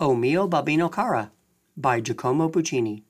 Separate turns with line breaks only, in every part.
O mio Babbino Cara by Giacomo Puccini.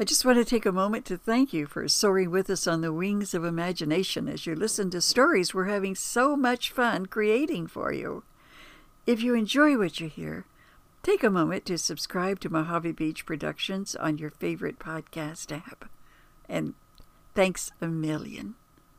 I just want to take a moment to thank you for soaring with us on the wings of imagination as you listen to stories we're having so much fun creating for you. If you enjoy what you hear, take a moment to subscribe to Mojave Beach Productions on your favorite podcast app. And thanks a million.